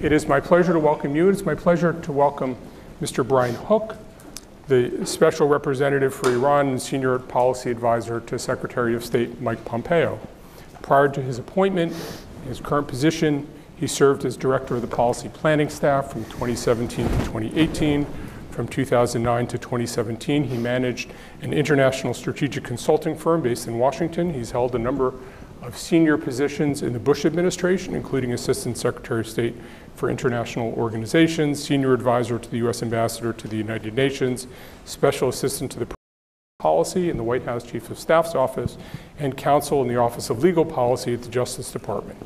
It is my pleasure to welcome you. It's my pleasure to welcome Mr. Brian Hook, the Special Representative for Iran and Senior Policy Advisor to Secretary of State Mike Pompeo. Prior to his appointment, his current position, he served as Director of the Policy Planning Staff from 2017 to 2018. From 2009 to 2017, he managed an international strategic consulting firm based in Washington. He's held a number of senior positions in the Bush administration, including Assistant Secretary of State for International Organizations, Senior Advisor to the U.S. Ambassador to the United Nations, Special Assistant to the Policy in the White House Chief of Staff's Office, and Counsel in the Office of Legal Policy at the Justice Department.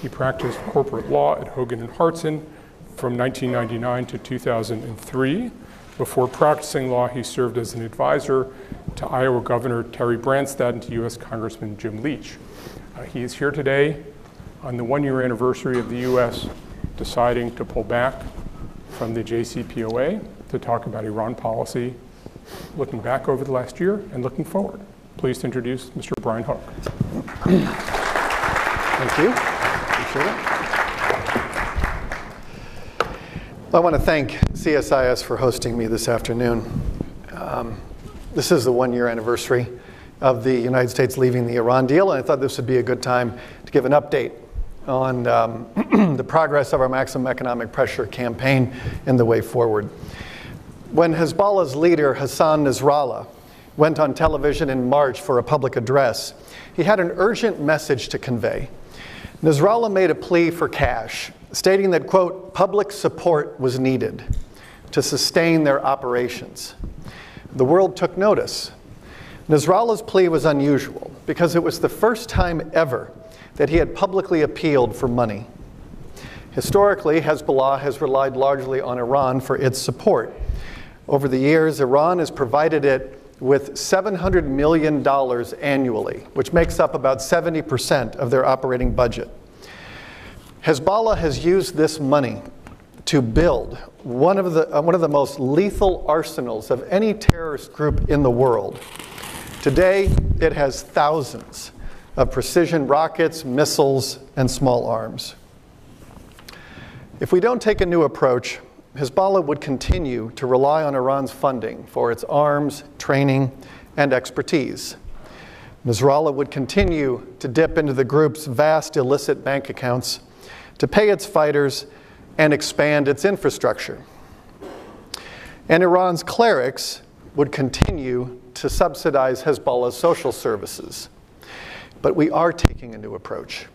He practiced corporate law at Hogan and Hartson from 1999 to 2003. Before practicing law, he served as an advisor to Iowa Governor Terry Branstad and to U.S. Congressman Jim Leach. Uh, he is here today on the one year anniversary of the U.S. deciding to pull back from the JCPOA to talk about Iran policy, looking back over the last year and looking forward. Please introduce Mr. Brian Hook. Thank you. Appreciate it. I want to thank CSIS for hosting me this afternoon. Um, this is the one year anniversary of the United States leaving the Iran deal, and I thought this would be a good time to give an update on um, the progress of our maximum economic pressure campaign and the way forward. When Hezbollah's leader, Hassan Nasrallah, went on television in March for a public address, he had an urgent message to convey. Nasrallah made a plea for cash stating that, quote, public support was needed to sustain their operations. The world took notice. Nasrallah's plea was unusual because it was the first time ever that he had publicly appealed for money. Historically, Hezbollah has relied largely on Iran for its support. Over the years, Iran has provided it with $700 million annually, which makes up about 70% of their operating budget. Hezbollah has used this money to build one of, the, uh, one of the most lethal arsenals of any terrorist group in the world. Today, it has thousands of precision rockets, missiles, and small arms. If we don't take a new approach, Hezbollah would continue to rely on Iran's funding for its arms, training, and expertise. Nasrallah would continue to dip into the group's vast illicit bank accounts to pay its fighters and expand its infrastructure. And Iran's clerics would continue to subsidize Hezbollah's social services. But we are taking a new approach.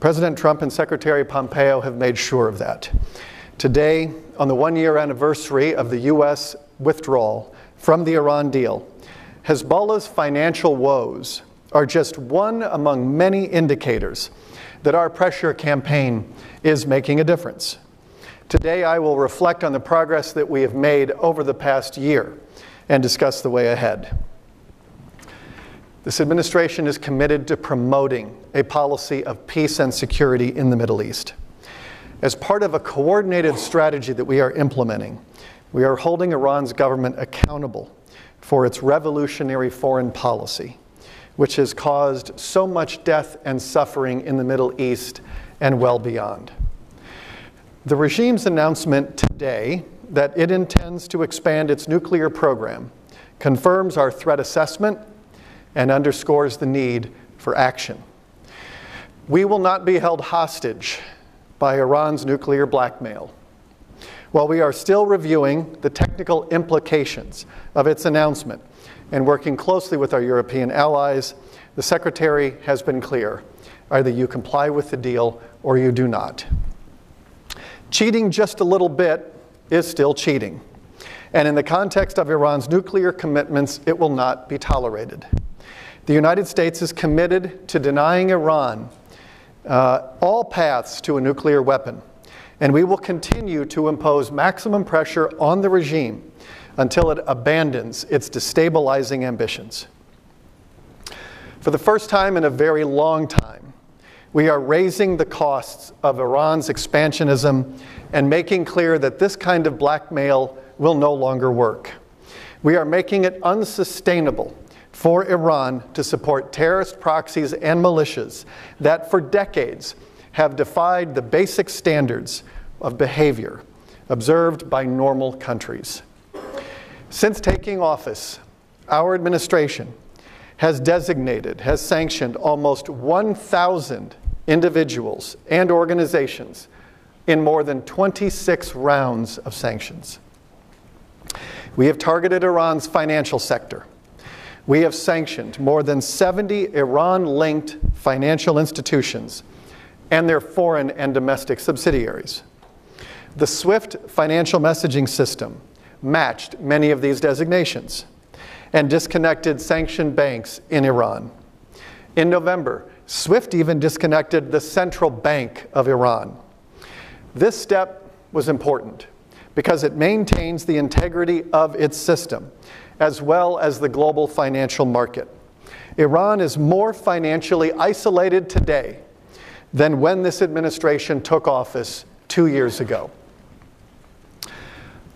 President Trump and Secretary Pompeo have made sure of that. Today, on the one year anniversary of the U.S. withdrawal from the Iran deal, Hezbollah's financial woes are just one among many indicators that our pressure campaign is making a difference. Today, I will reflect on the progress that we have made over the past year and discuss the way ahead. This administration is committed to promoting a policy of peace and security in the Middle East. As part of a coordinated strategy that we are implementing, we are holding Iran's government accountable for its revolutionary foreign policy which has caused so much death and suffering in the Middle East and well beyond. The regime's announcement today that it intends to expand its nuclear program confirms our threat assessment and underscores the need for action. We will not be held hostage by Iran's nuclear blackmail. While we are still reviewing the technical implications of its announcement, and working closely with our European allies, the Secretary has been clear. Either you comply with the deal or you do not. Cheating just a little bit is still cheating. And in the context of Iran's nuclear commitments, it will not be tolerated. The United States is committed to denying Iran uh, all paths to a nuclear weapon, and we will continue to impose maximum pressure on the regime until it abandons its destabilizing ambitions. For the first time in a very long time, we are raising the costs of Iran's expansionism and making clear that this kind of blackmail will no longer work. We are making it unsustainable for Iran to support terrorist proxies and militias that for decades have defied the basic standards of behavior observed by normal countries. Since taking office, our administration has designated, has sanctioned almost 1,000 individuals and organizations in more than 26 rounds of sanctions. We have targeted Iran's financial sector. We have sanctioned more than 70 Iran linked financial institutions and their foreign and domestic subsidiaries. The SWIFT financial messaging system matched many of these designations and disconnected sanctioned banks in Iran. In November, SWIFT even disconnected the central bank of Iran. This step was important because it maintains the integrity of its system as well as the global financial market. Iran is more financially isolated today than when this administration took office two years ago.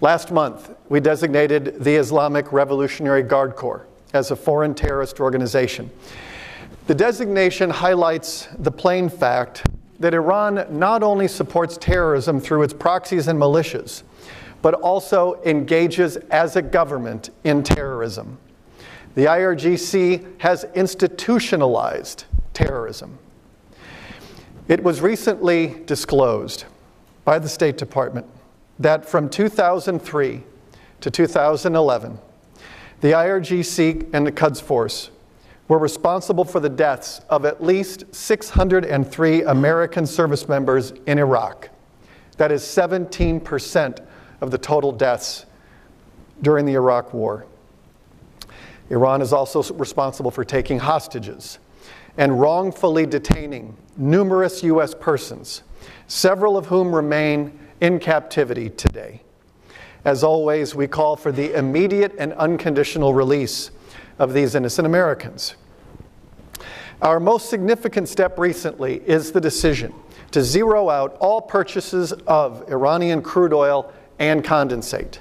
Last month, we designated the Islamic Revolutionary Guard Corps as a foreign terrorist organization. The designation highlights the plain fact that Iran not only supports terrorism through its proxies and militias, but also engages as a government in terrorism. The IRGC has institutionalized terrorism. It was recently disclosed by the State Department that from 2003 to 2011, the IRGC and the Quds Force were responsible for the deaths of at least 603 American service members in Iraq. That is 17% of the total deaths during the Iraq War. Iran is also responsible for taking hostages and wrongfully detaining numerous U.S. persons, several of whom remain in captivity today. As always, we call for the immediate and unconditional release of these innocent Americans. Our most significant step recently is the decision to zero out all purchases of Iranian crude oil and condensate.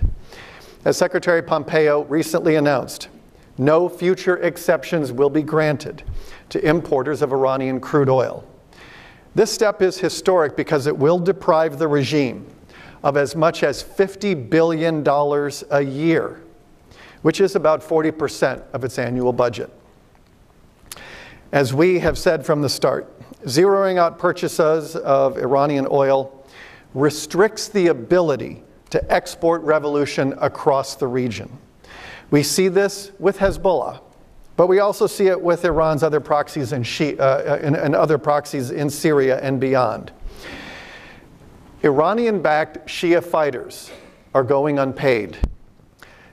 As Secretary Pompeo recently announced, no future exceptions will be granted to importers of Iranian crude oil. This step is historic because it will deprive the regime of as much as $50 billion a year, which is about 40% of its annual budget. As we have said from the start, zeroing out purchases of Iranian oil restricts the ability to export revolution across the region. We see this with Hezbollah, but we also see it with Iran's other proxies and, Shi- uh, and other proxies in Syria and beyond. Iranian backed Shia fighters are going unpaid,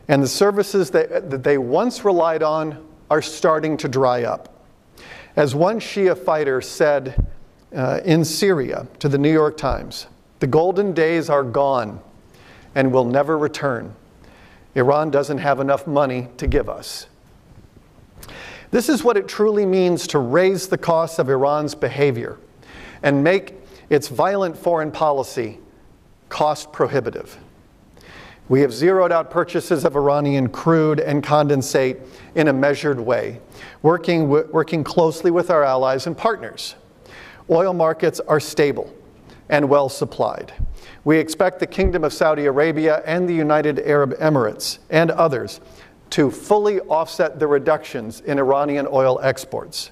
and the services that, that they once relied on are starting to dry up. As one Shia fighter said uh, in Syria to the New York Times, the golden days are gone and will never return. Iran doesn't have enough money to give us. This is what it truly means to raise the cost of Iran's behavior and make its violent foreign policy cost prohibitive. We have zeroed out purchases of Iranian crude and condensate in a measured way, working, working closely with our allies and partners. Oil markets are stable and well supplied. We expect the Kingdom of Saudi Arabia and the United Arab Emirates and others to fully offset the reductions in Iranian oil exports.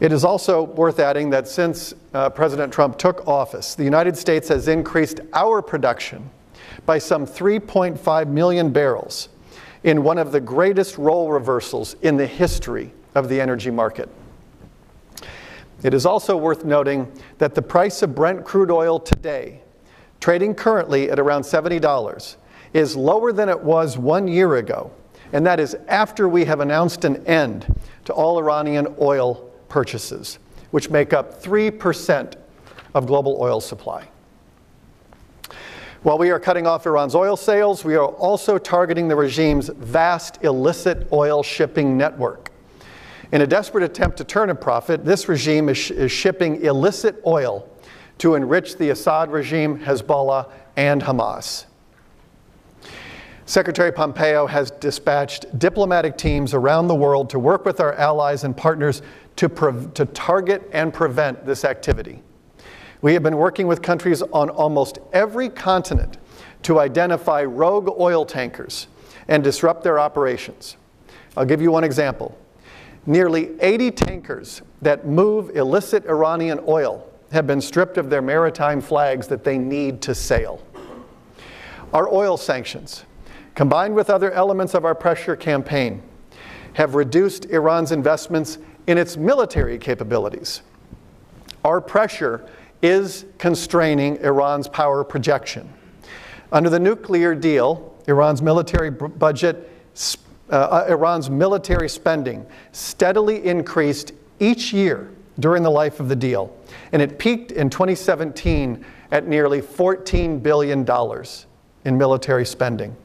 It is also worth adding that since uh, President Trump took office, the United States has increased our production by some 3.5 million barrels in one of the greatest role reversals in the history of the energy market. It is also worth noting that the price of Brent crude oil today, trading currently at around $70, is lower than it was one year ago, and that is after we have announced an end to all Iranian oil purchases, which make up 3% of global oil supply. While we are cutting off Iran's oil sales, we are also targeting the regime's vast illicit oil shipping network. In a desperate attempt to turn a profit, this regime is, sh- is shipping illicit oil to enrich the Assad regime, Hezbollah, and Hamas. Secretary Pompeo has dispatched diplomatic teams around the world to work with our allies and partners to, to target and prevent this activity. We have been working with countries on almost every continent to identify rogue oil tankers and disrupt their operations. I'll give you one example. Nearly 80 tankers that move illicit Iranian oil have been stripped of their maritime flags that they need to sail. Our oil sanctions, combined with other elements of our pressure campaign, have reduced Iran's investments in its military capabilities. Our pressure is constraining Iran's power projection. Under the nuclear deal, Iran's military budget, uh, uh, Iran's military spending steadily increased each year during the life of the deal, and it peaked in 2017 at nearly $14 billion in military spending.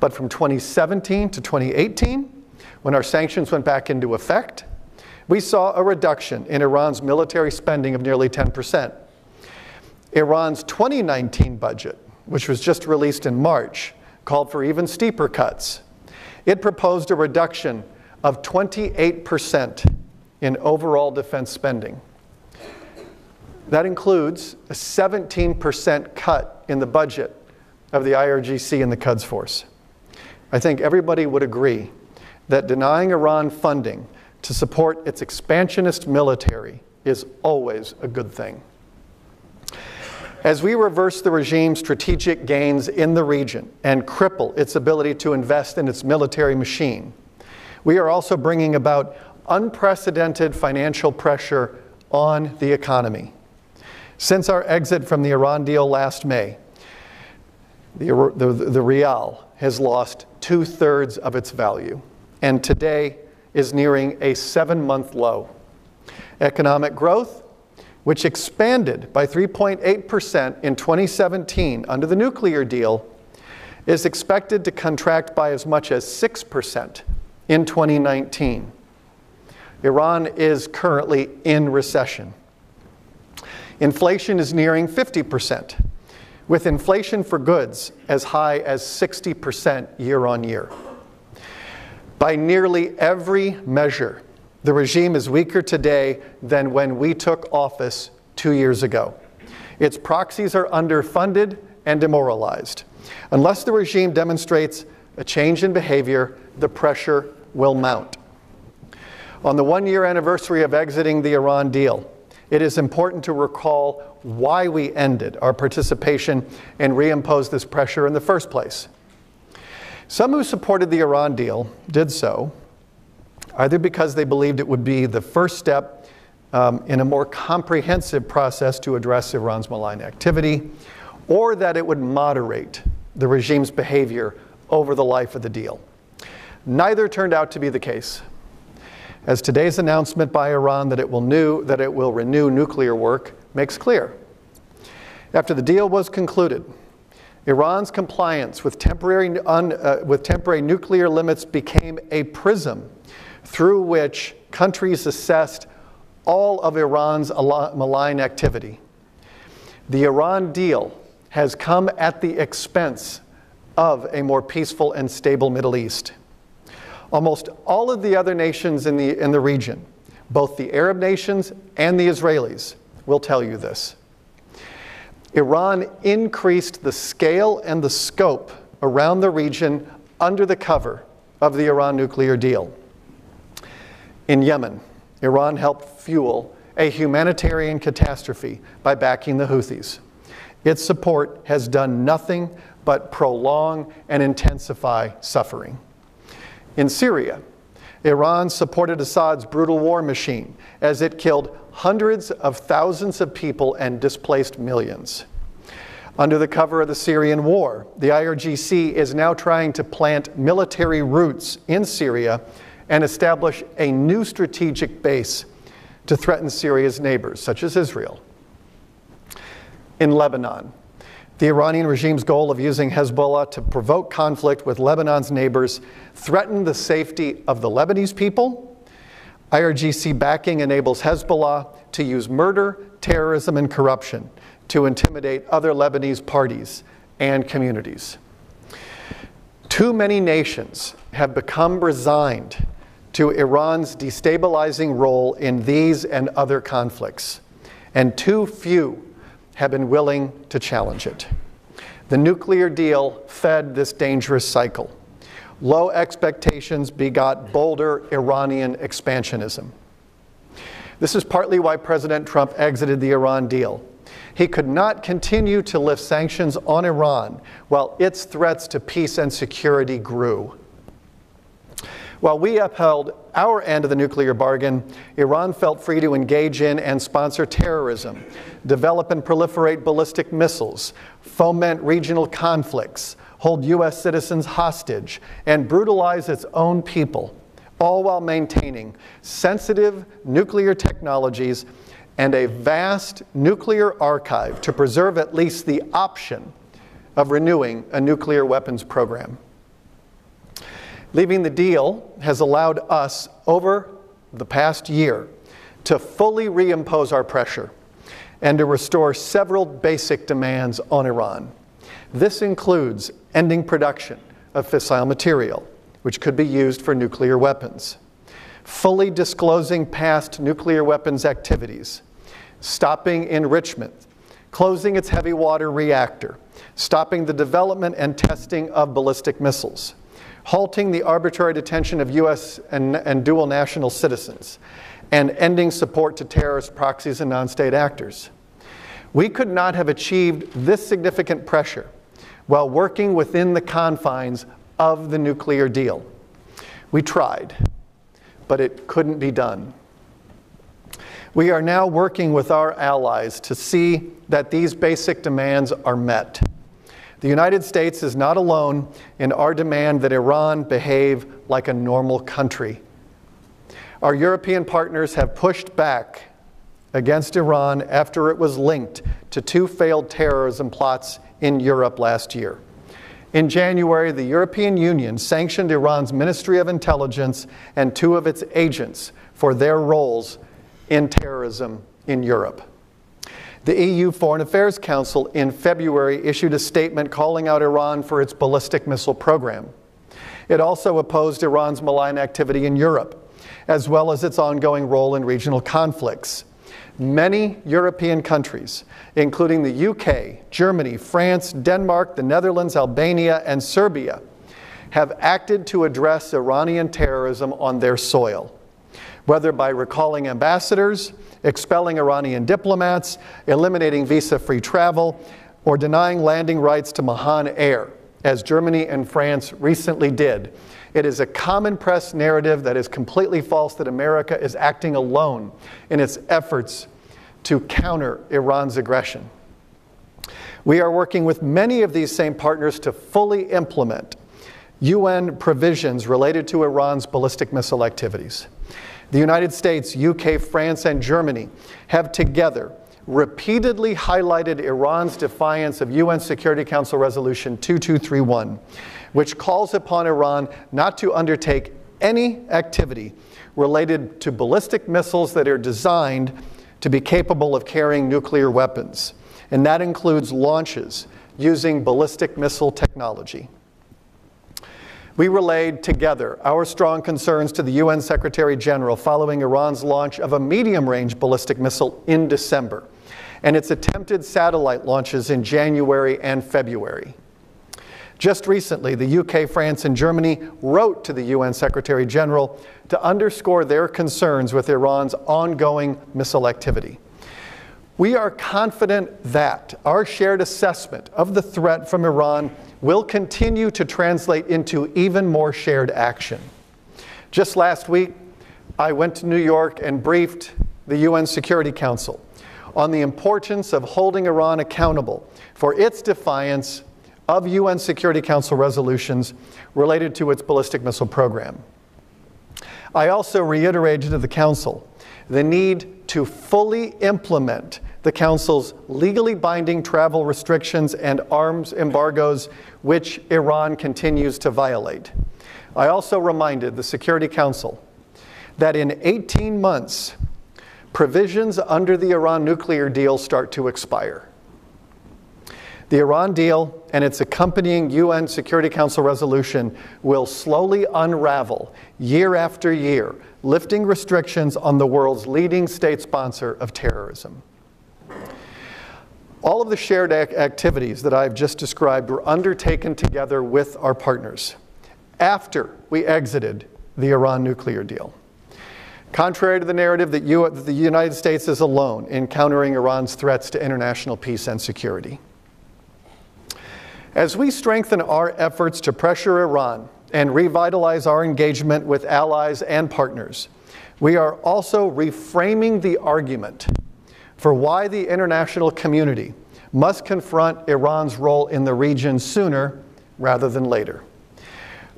But from 2017 to 2018, when our sanctions went back into effect, we saw a reduction in Iran's military spending of nearly 10%. Iran's 2019 budget, which was just released in March, called for even steeper cuts. It proposed a reduction of 28% in overall defense spending. That includes a 17% cut in the budget of the IRGC and the Quds Force. I think everybody would agree that denying Iran funding to support its expansionist military is always a good thing. As we reverse the regime's strategic gains in the region and cripple its ability to invest in its military machine, we are also bringing about unprecedented financial pressure on the economy. Since our exit from the Iran deal last May, the, the, the rial has lost two thirds of its value and today is nearing a seven month low. Economic growth, which expanded by 3.8% in 2017 under the nuclear deal, is expected to contract by as much as 6% in 2019. Iran is currently in recession. Inflation is nearing 50%, with inflation for goods as high as 60% year on year. By nearly every measure, the regime is weaker today than when we took office two years ago. Its proxies are underfunded and demoralized. Unless the regime demonstrates a change in behavior, the pressure will mount. On the one year anniversary of exiting the Iran deal, it is important to recall why we ended our participation and reimposed this pressure in the first place. Some who supported the Iran deal did so either because they believed it would be the first step um, in a more comprehensive process to address Iran's malign activity, or that it would moderate the regime's behavior over the life of the deal. Neither turned out to be the case. As today's announcement by Iran that it will, new, that it will renew nuclear work makes clear. After the deal was concluded, Iran's compliance with temporary, un, uh, with temporary nuclear limits became a prism through which countries assessed all of Iran's malign activity. The Iran deal has come at the expense of a more peaceful and stable Middle East. Almost all of the other nations in the, in the region, both the Arab nations and the Israelis, will tell you this. Iran increased the scale and the scope around the region under the cover of the Iran nuclear deal. In Yemen, Iran helped fuel a humanitarian catastrophe by backing the Houthis. Its support has done nothing but prolong and intensify suffering. In Syria, Iran supported Assad's brutal war machine as it killed hundreds of thousands of people and displaced millions. Under the cover of the Syrian war, the IRGC is now trying to plant military roots in Syria and establish a new strategic base to threaten Syria's neighbors, such as Israel. In Lebanon, the Iranian regime's goal of using Hezbollah to provoke conflict with Lebanon's neighbors threatened the safety of the Lebanese people. IRGC backing enables Hezbollah to use murder, terrorism, and corruption to intimidate other Lebanese parties and communities. Too many nations have become resigned to Iran's destabilizing role in these and other conflicts, and too few have been willing to challenge it. The nuclear deal fed this dangerous cycle. Low expectations begot bolder Iranian expansionism. This is partly why President Trump exited the Iran deal. He could not continue to lift sanctions on Iran while its threats to peace and security grew. While we upheld our end of the nuclear bargain, Iran felt free to engage in and sponsor terrorism, develop and proliferate ballistic missiles, foment regional conflicts, hold U.S. citizens hostage, and brutalize its own people, all while maintaining sensitive nuclear technologies and a vast nuclear archive to preserve at least the option of renewing a nuclear weapons program. Leaving the deal has allowed us over the past year to fully reimpose our pressure and to restore several basic demands on Iran. This includes ending production of fissile material, which could be used for nuclear weapons, fully disclosing past nuclear weapons activities, stopping enrichment, closing its heavy water reactor, stopping the development and testing of ballistic missiles halting the arbitrary detention of U.S. and, and dual national citizens, and ending support to terrorist proxies and non state actors. We could not have achieved this significant pressure while working within the confines of the nuclear deal. We tried, but it couldn't be done. We are now working with our allies to see that these basic demands are met. The United States is not alone in our demand that Iran behave like a normal country. Our European partners have pushed back against Iran after it was linked to two failed terrorism plots in Europe last year. In January, the European Union sanctioned Iran's Ministry of Intelligence and two of its agents for their roles in terrorism in Europe. The EU Foreign Affairs Council in February issued a statement calling out Iran for its ballistic missile program. It also opposed Iran's malign activity in Europe, as well as its ongoing role in regional conflicts. Many European countries, including the UK, Germany, France, Denmark, the Netherlands, Albania, and Serbia, have acted to address Iranian terrorism on their soil, whether by recalling ambassadors, expelling Iranian diplomats, eliminating visa free travel, or denying landing rights to Mahan Air, as Germany and France recently did. It is a common press narrative that is completely false that America is acting alone in its efforts to counter Iran's aggression. We are working with many of these same partners to fully implement UN provisions related to Iran's ballistic missile activities. The United States, UK, France, and Germany have together repeatedly highlighted Iran's defiance of UN Security Council Resolution 2231, which calls upon Iran not to undertake any activity related to ballistic missiles that are designed to be capable of carrying nuclear weapons. And that includes launches using ballistic missile technology. We relayed together our strong concerns to the UN Secretary General following Iran's launch of a medium range ballistic missile in December and its attempted satellite launches in January and February. Just recently, the UK, France, and Germany wrote to the UN Secretary General to underscore their concerns with Iran's ongoing missile activity. We are confident that our shared assessment of the threat from Iran will continue to translate into even more shared action. Just last week, I went to New York and briefed the UN Security Council on the importance of holding Iran accountable for its defiance of UN Security Council resolutions related to its ballistic missile program. I also reiterated to the Council the need to fully implement the Council's legally binding travel restrictions and arms embargoes, which Iran continues to violate. I also reminded the Security Council that in 18 months, provisions under the Iran nuclear deal start to expire. The Iran deal and its accompanying UN Security Council resolution will slowly unravel year after year, lifting restrictions on the world's leading state sponsor of terrorism. All of the shared ac- activities that I've just described were undertaken together with our partners after we exited the Iran nuclear deal. Contrary to the narrative that, you, that the United States is alone in countering Iran's threats to international peace and security. As we strengthen our efforts to pressure Iran and revitalize our engagement with allies and partners, we are also reframing the argument for why the international community must confront Iran's role in the region sooner rather than later.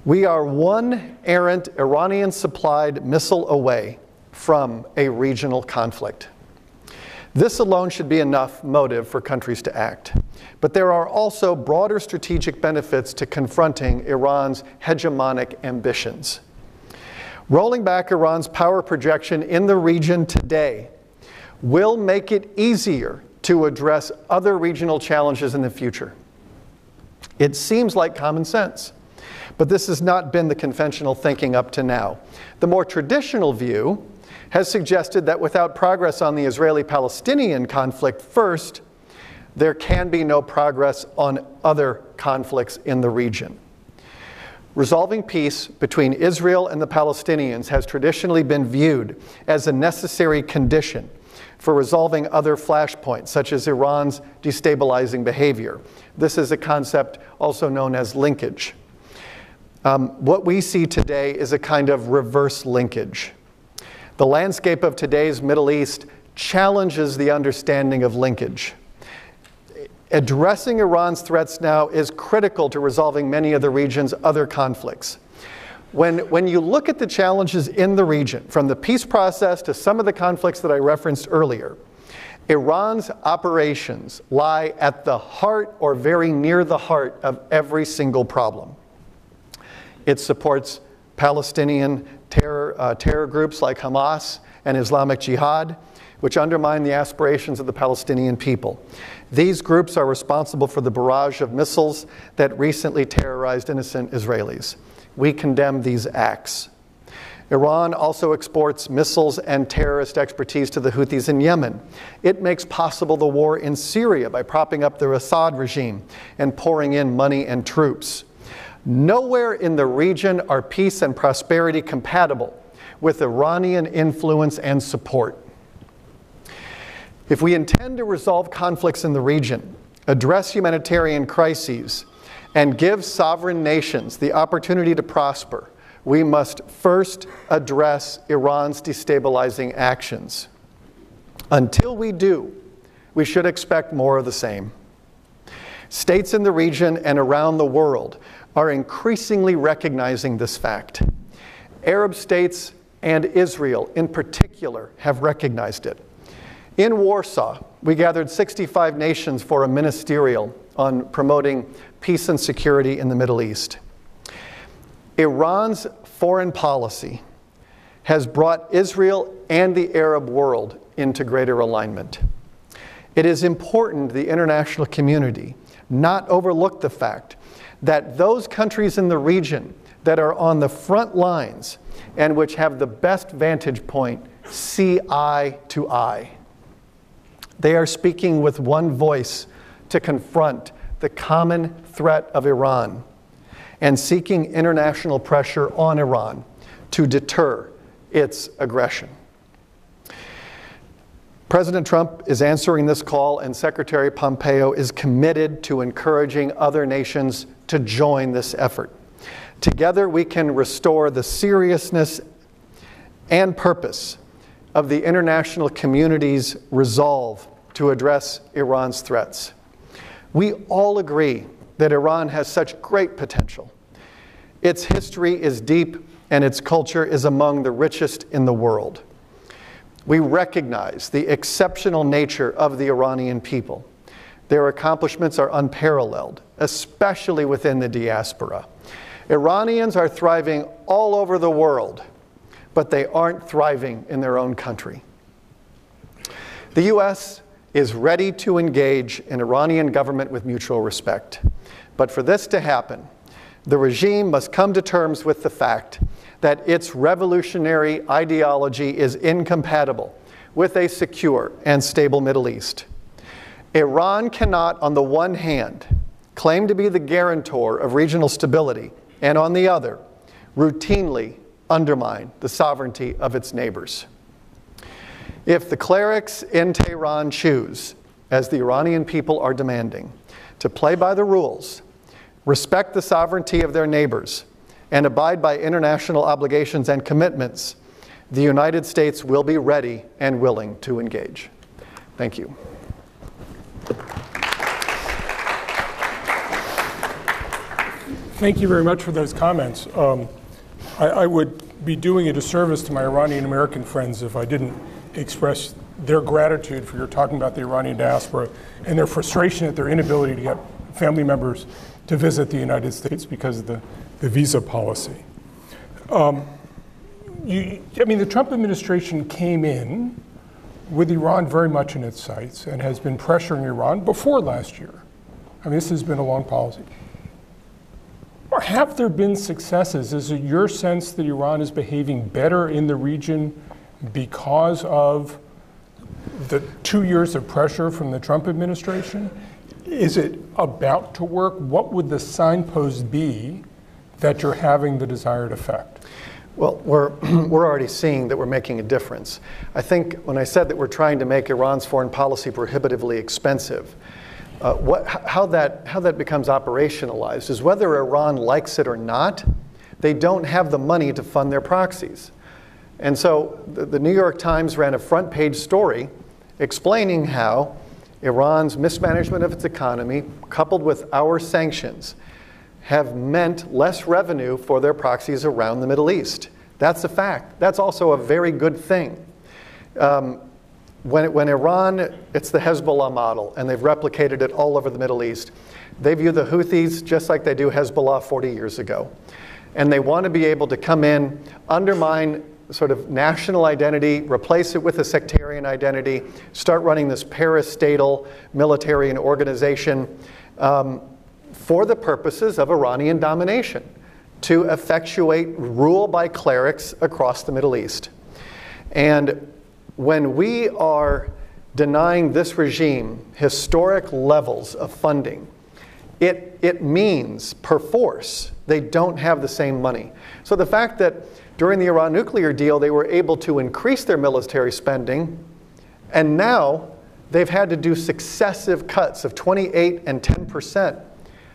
We are one errant Iranian supplied missile away from a regional conflict. This alone should be enough motive for countries to act. But there are also broader strategic benefits to confronting Iran's hegemonic ambitions. Rolling back Iran's power projection in the region today will make it easier to address other regional challenges in the future. It seems like common sense, but this has not been the conventional thinking up to now. The more traditional view has suggested that without progress on the Israeli Palestinian conflict first, there can be no progress on other conflicts in the region. Resolving peace between Israel and the Palestinians has traditionally been viewed as a necessary condition for resolving other flashpoints, such as Iran's destabilizing behavior. This is a concept also known as linkage. Um, what we see today is a kind of reverse linkage. The landscape of today's Middle East challenges the understanding of linkage. Addressing Iran's threats now is critical to resolving many of the region's other conflicts. When, when you look at the challenges in the region, from the peace process to some of the conflicts that I referenced earlier, Iran's operations lie at the heart or very near the heart of every single problem. It supports Palestinian terror, uh, terror groups like Hamas and Islamic Jihad, which undermine the aspirations of the Palestinian people. These groups are responsible for the barrage of missiles that recently terrorized innocent Israelis. We condemn these acts. Iran also exports missiles and terrorist expertise to the Houthis in Yemen. It makes possible the war in Syria by propping up the Assad regime and pouring in money and troops. Nowhere in the region are peace and prosperity compatible with Iranian influence and support. If we intend to resolve conflicts in the region, address humanitarian crises, and give sovereign nations the opportunity to prosper, we must first address Iran's destabilizing actions. Until we do, we should expect more of the same. States in the region and around the world are increasingly recognizing this fact. Arab states and Israel, in particular, have recognized it. In Warsaw, we gathered 65 nations for a ministerial on promoting peace and security in the Middle East. Iran's foreign policy has brought Israel and the Arab world into greater alignment. It is important the international community not overlook the fact that those countries in the region that are on the front lines and which have the best vantage point see eye to eye. They are speaking with one voice to confront the common threat of Iran and seeking international pressure on Iran to deter its aggression. President Trump is answering this call, and Secretary Pompeo is committed to encouraging other nations to join this effort. Together, we can restore the seriousness and purpose of the international community's resolve to address Iran's threats. We all agree that Iran has such great potential. Its history is deep and its culture is among the richest in the world. We recognize the exceptional nature of the Iranian people. Their accomplishments are unparalleled, especially within the diaspora. Iranians are thriving all over the world, but they aren't thriving in their own country. The U.S. is ready to engage an Iranian government with mutual respect. But for this to happen, the regime must come to terms with the fact that its revolutionary ideology is incompatible with a secure and stable Middle East. Iran cannot, on the one hand, claim to be the guarantor of regional stability, and on the other, routinely undermine the sovereignty of its neighbors. If the clerics in Tehran choose, as the Iranian people are demanding, to play by the rules, respect the sovereignty of their neighbors, and abide by international obligations and commitments, the United States will be ready and willing to engage. Thank you. Thank you very much for those comments. Um, I, I, would be doing a disservice to my Iranian American friends if I didn't express their gratitude for your talking about the Iranian diaspora and their frustration at their inability to get family members to visit the United States because of the, the visa policy. Um, you, I mean, the Trump administration came in with Iran very much in its sights and has been pressuring Iran before last year. I mean, this has been a long policy. Have there been successes? Is it your sense that Iran is behaving better in the region because of the two years of pressure from the Trump administration? Is it about to work? What would the signpost be that you're having the desired effect? Well, we're, we're already seeing that we're making a difference. I think when I said that we're trying to make Iran's foreign policy prohibitively expensive, uh, what, how, that, how that becomes operationalized is whether Iran likes it or not, they don't have the money to fund their proxies. And so the, the New York Times ran a front page story explaining how Iran's mismanagement of its economy, coupled with our sanctions, have meant less revenue for their proxies around the Middle East. That's a fact. That's also a very good thing. Um, when, when Iran, it's the Hezbollah model, and they've replicated it all over the Middle East. They view the Houthis just like they do Hezbollah 40 years ago. And they want to be able to come in, undermine sort of national identity, replace it with a sectarian identity, start running this parastatal military and organization um, for the purposes of Iranian domination, to effectuate rule by clerics across the Middle East. And when we are denying this regime historic levels of funding, it, it means, perforce, they don't have the same money. So the fact that during the Iran nuclear deal, they were able to increase their military spending, and now they've had to do successive cuts of 28 and 10 percent.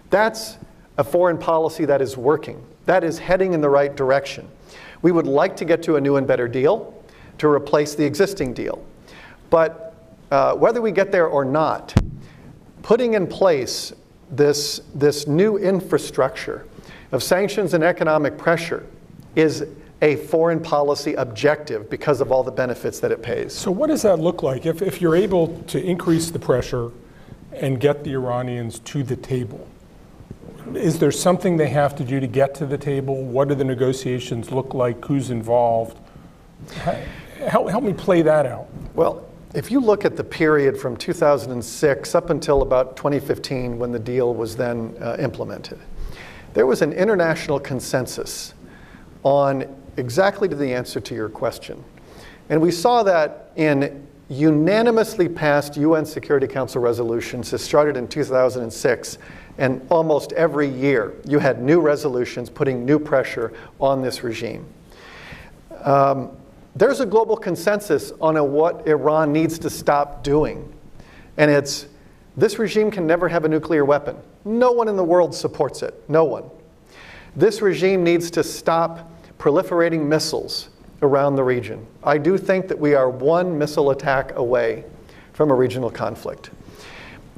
That's a foreign policy that is working. That is heading in the right direction. We would like to get to a new and better deal to replace the existing deal. But uh, whether we get there or not, putting in place this, this new infrastructure of sanctions and economic pressure is a foreign policy objective because of all the benefits that it pays. So, what does that look like? If, if you're able to increase the pressure and get the Iranians to the table, is there something they have to do to get to the table? What do the negotiations look like? Who's involved? Help, help me play that out. Well, if you look at the period from 2006 up until about 2015 when the deal was then uh, implemented, there was an international consensus on exactly to the answer to your question. And we saw that in unanimously passed UN Security Council resolutions that started in 2006 and almost every year, you had new resolutions putting new pressure on this regime. Um, there's a global consensus on a, what Iran needs to stop doing. And it's this regime can never have a nuclear weapon. No one in the world supports it. No one. This regime needs to stop proliferating missiles around the region. I do think that we are one missile attack away from a regional conflict.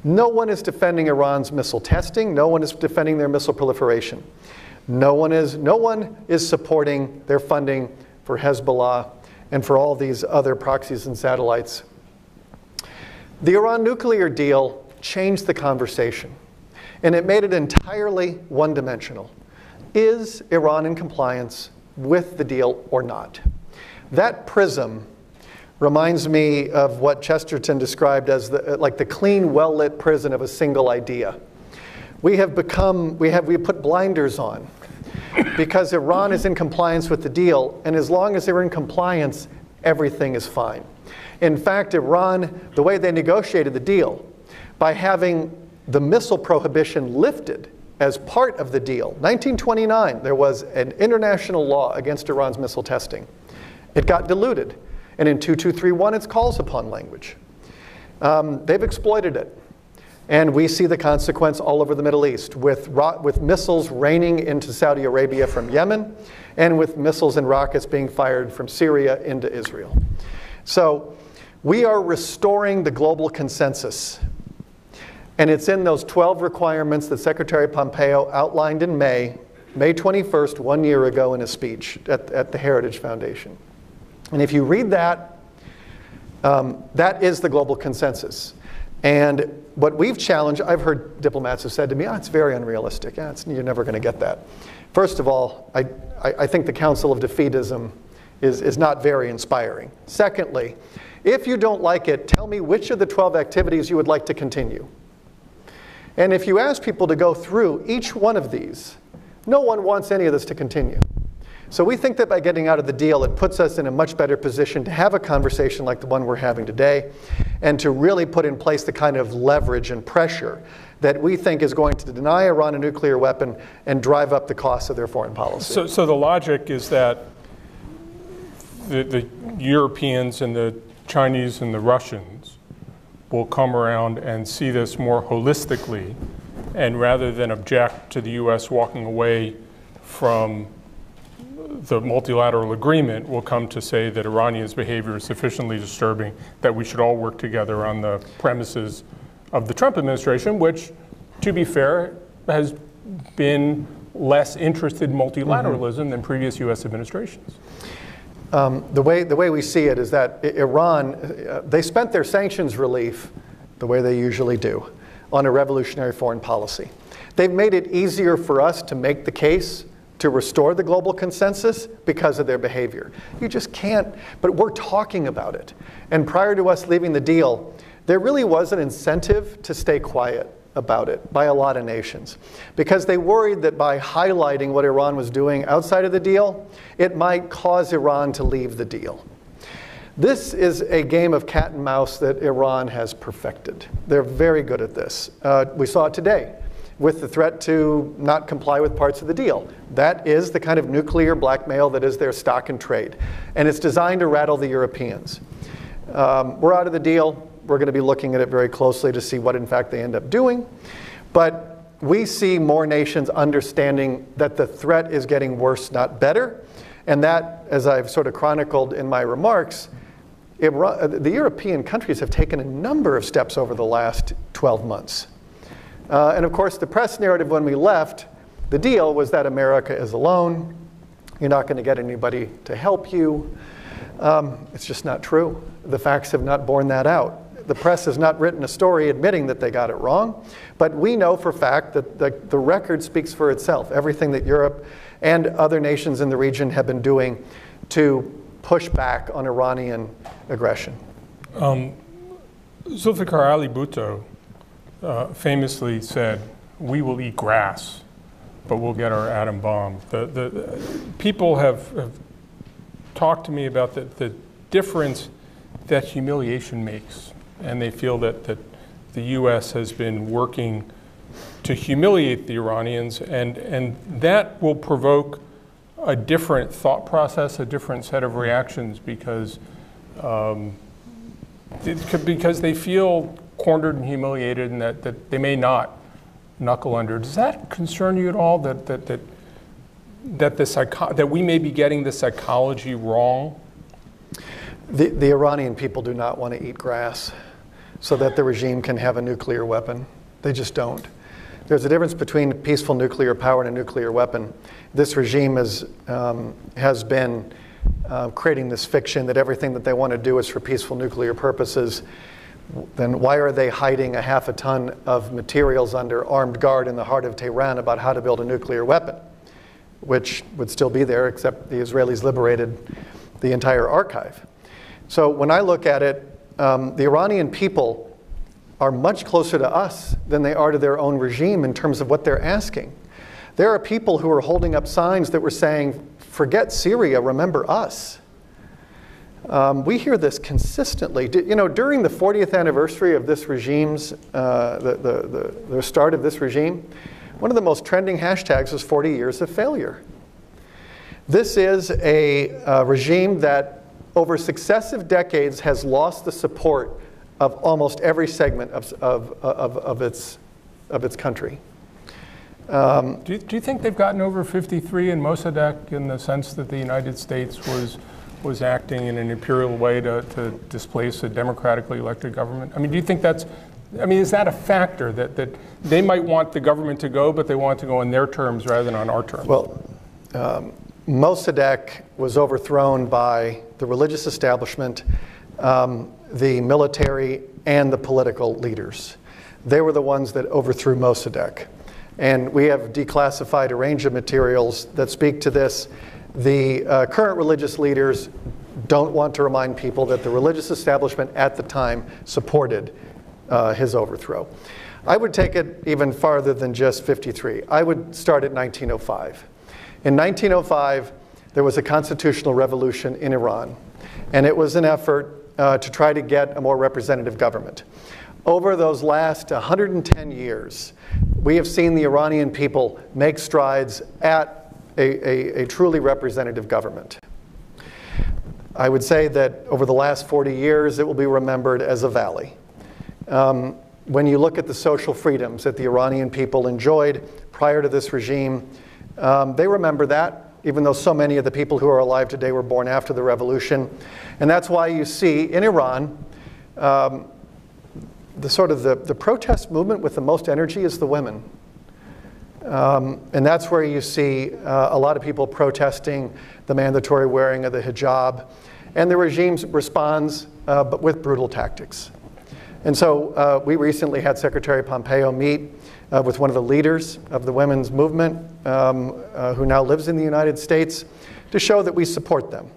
No one is defending Iran's missile testing. No one is defending their missile proliferation. No one is, no one is supporting their funding for Hezbollah and for all these other proxies and satellites. The Iran nuclear deal changed the conversation, and it made it entirely one dimensional. Is Iran in compliance with the deal or not? That prism reminds me of what Chesterton described as the, like the clean, well-lit prison of a single idea. We have become, we have, we put blinders on because Iran is in compliance with the deal, and as long as they're in compliance, everything is fine. In fact, Iran, the way they negotiated the deal by having the missile prohibition lifted as part of the deal. 1929, there was an international law against Iran's missile testing. It got diluted. And in 2231, it's calls upon language. Um, they've exploited it. And we see the consequence all over the Middle East with, with missiles raining into Saudi Arabia from Yemen and with missiles and rockets being fired from Syria into Israel. So we are restoring the global consensus. And it's in those 12 requirements that Secretary Pompeo outlined in May, May 21st, one year ago, in a speech at, at the Heritage Foundation. And if you read that, um, that is the global consensus. And what we've challenged, I've heard diplomats have said to me, oh, it's very unrealistic. Yeah, it's, you're never going to get that. First of all, I, I, I think the Counsel of Defeatism is, is not very inspiring. Secondly, if you don't like it, tell me which of the 12 activities you would like to continue. And if you ask people to go through each one of these, no one wants any of this to continue. So we think that by getting out of the deal, it puts us in a much better position to have a conversation like the one we're having today and to really put in place the kind of leverage and pressure that we think is going to deny Iran a nuclear weapon and drive up the costs of their foreign policy. So, so the logic is that the, the Europeans and the Chinese and the Russians will come around and see this more holistically, and rather than object to the U.S. walking away from the multilateral agreement will come to say that Iranians' behavior is sufficiently disturbing that we should all work together on the premises of the Trump administration, which, to be fair, has been less interested in multilateralism mm-hmm. than previous U.S. administrations. Um, the, way, the way we see it is that Iran, uh, they spent their sanctions relief the way they usually do on a revolutionary foreign policy. They've made it easier for us to make the case to restore the global consensus because of their behavior. You just can't, but we're talking about it. And prior to us leaving the deal, there really was an incentive to stay quiet about it by a lot of nations because they worried that by highlighting what Iran was doing outside of the deal, it might cause Iran to leave the deal. This is a game of cat and mouse that Iran has perfected. They're very good at this. Uh, we saw it today with the threat to not comply with parts of the deal. That is the kind of nuclear blackmail that is their stock and trade. And it's designed to rattle the Europeans. Um, we're out of the deal. We're going to be looking at it very closely to see what, in fact, they end up doing. But we see more nations understanding that the threat is getting worse, not better. And that, as I've sort of chronicled in my remarks, the European countries have taken a number of steps over the last 12 months uh, and of course, the press narrative when we left the deal was that America is alone. You're not going to get anybody to help you. Um, it's just not true. The facts have not borne that out. The press has not written a story admitting that they got it wrong, but we know for fact that the, the record speaks for itself. Everything that Europe and other nations in the region have been doing to push back on Iranian aggression. Um, Zulfikar Ali Bhutto uh, famously said, "We will eat grass, but we'll get our atom bomb." The, the people have, have talked to me about the, the difference that humiliation makes, and they feel that, that the U.S. has been working to humiliate the Iranians, and, and that will provoke a different thought process, a different set of reactions, because um, because they feel cornered and humiliated and that, that they may not knuckle under. Does that concern you at all that, that, that, that, the psycho- that we may be getting the psychology wrong? The, the Iranian people do not want to eat grass so that the regime can have a nuclear weapon. They just don't. There's a difference between peaceful nuclear power and a nuclear weapon. This regime is, um, has been uh, creating this fiction that everything that they want to do is for peaceful nuclear purposes then why are they hiding a half a ton of materials under armed guard in the heart of Tehran about how to build a nuclear weapon, which would still be there, except the Israelis liberated the entire archive. So when I look at it, um, the Iranian people are much closer to us than they are to their own regime in terms of what they're asking. There are people who are holding up signs that were saying, forget Syria, remember us. Um, we hear this consistently. D- you know, during the 40th anniversary of this regime's, uh, the, the, the, the start of this regime, one of the most trending hashtags was 40 years of failure. This is a, a regime that over successive decades has lost the support of almost every segment of, of, of, of its, of its country. Um, do, you, do you think they've gotten over 53 in Mossadegh in the sense that the United States was, was acting in an imperial way to, to displace a democratically elected government? I mean, do you think that's, I mean, is that a factor that, that they might want the government to go, but they want to go on their terms rather than on our terms? Well, um, Mossadegh was overthrown by the religious establishment, um, the military, and the political leaders. They were the ones that overthrew Mossadegh. And we have declassified a range of materials that speak to this. The uh, current religious leaders don't want to remind people that the religious establishment at the time supported uh, his overthrow. I would take it even farther than just 53. I would start at 1905. In 1905, there was a constitutional revolution in Iran, and it was an effort uh, to try to get a more representative government. Over those last 110 years, we have seen the Iranian people make strides at a, a, a, truly representative government. I would say that over the last 40 years, it will be remembered as a valley. Um, when you look at the social freedoms that the Iranian people enjoyed prior to this regime, um, they remember that, even though so many of the people who are alive today were born after the revolution. And that's why you see in Iran, um, the sort of the, the protest movement with the most energy is the women. Um, and that's where you see uh, a lot of people protesting the mandatory wearing of the hijab. And the regime responds, uh, but with brutal tactics. And so uh, we recently had Secretary Pompeo meet uh, with one of the leaders of the women's movement, um, uh, who now lives in the United States, to show that we support them.